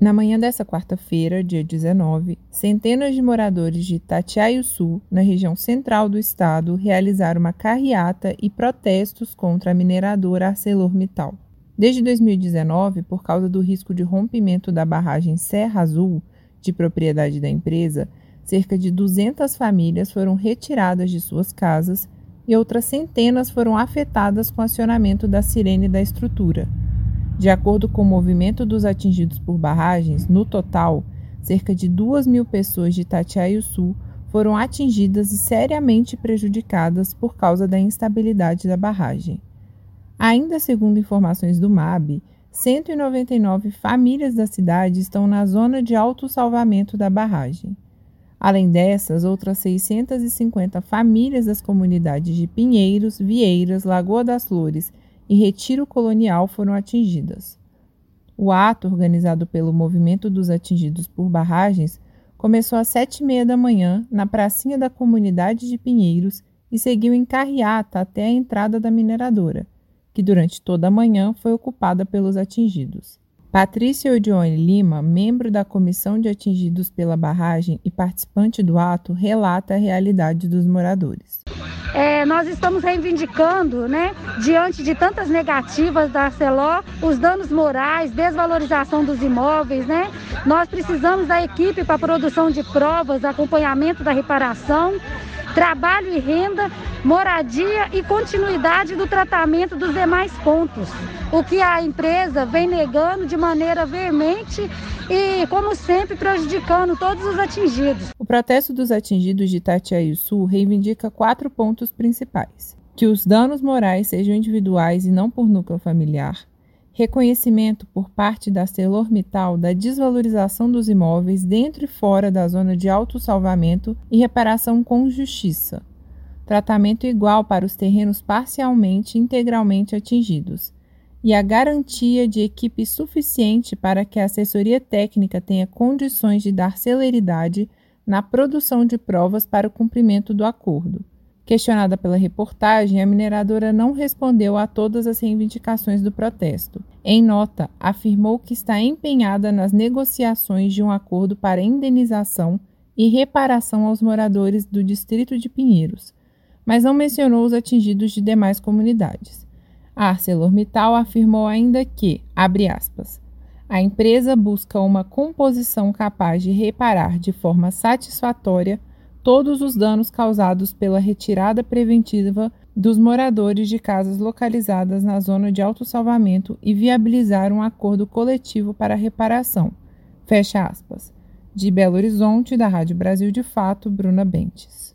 Na manhã dessa quarta-feira, dia 19, centenas de moradores de Sul, na região central do estado, realizaram uma carreata e protestos contra a mineradora ArcelorMittal. Desde 2019, por causa do risco de rompimento da barragem Serra Azul, de propriedade da empresa, cerca de 200 famílias foram retiradas de suas casas e outras centenas foram afetadas com o acionamento da sirene da estrutura. De acordo com o movimento dos atingidos por barragens, no total, cerca de 2 mil pessoas de Sul foram atingidas e seriamente prejudicadas por causa da instabilidade da barragem. Ainda segundo informações do MAB, 199 famílias da cidade estão na zona de autossalvamento da barragem. Além dessas, outras 650 famílias das comunidades de Pinheiros, Vieiras, Lagoa das Flores e Retiro Colonial foram atingidas. O ato, organizado pelo Movimento dos Atingidos por Barragens, começou às sete e meia da manhã na pracinha da comunidade de Pinheiros e seguiu em carreata até a entrada da mineradora, que durante toda a manhã foi ocupada pelos atingidos. Patrícia Odione Lima, membro da Comissão de Atingidos pela Barragem e participante do ato, relata a realidade dos moradores é, nós estamos reivindicando, né, diante de tantas negativas da Arcelor, os danos morais, desvalorização dos imóveis, né? Nós precisamos da equipe para produção de provas, acompanhamento da reparação, trabalho e renda, moradia e continuidade do tratamento dos demais pontos. O que a empresa vem negando de maneira veemente e, como sempre, prejudicando todos os atingidos. O protesto dos atingidos de Itatiaí Sul reivindica quatro pontos principais. Que os danos morais sejam individuais e não por núcleo familiar. Reconhecimento por parte da ArcelorMittal da desvalorização dos imóveis dentro e fora da zona de autossalvamento e reparação com justiça. Tratamento igual para os terrenos parcialmente e integralmente atingidos e a garantia de equipe suficiente para que a assessoria técnica tenha condições de dar celeridade na produção de provas para o cumprimento do acordo. Questionada pela reportagem, a mineradora não respondeu a todas as reivindicações do protesto. Em nota, afirmou que está empenhada nas negociações de um acordo para indenização e reparação aos moradores do distrito de Pinheiros, mas não mencionou os atingidos de demais comunidades. A ArcelorMittal afirmou ainda que, abre aspas, a empresa busca uma composição capaz de reparar de forma satisfatória todos os danos causados pela retirada preventiva dos moradores de casas localizadas na zona de autossalvamento e viabilizar um acordo coletivo para reparação. Fecha aspas. De Belo Horizonte, da Rádio Brasil de Fato, Bruna Bentes.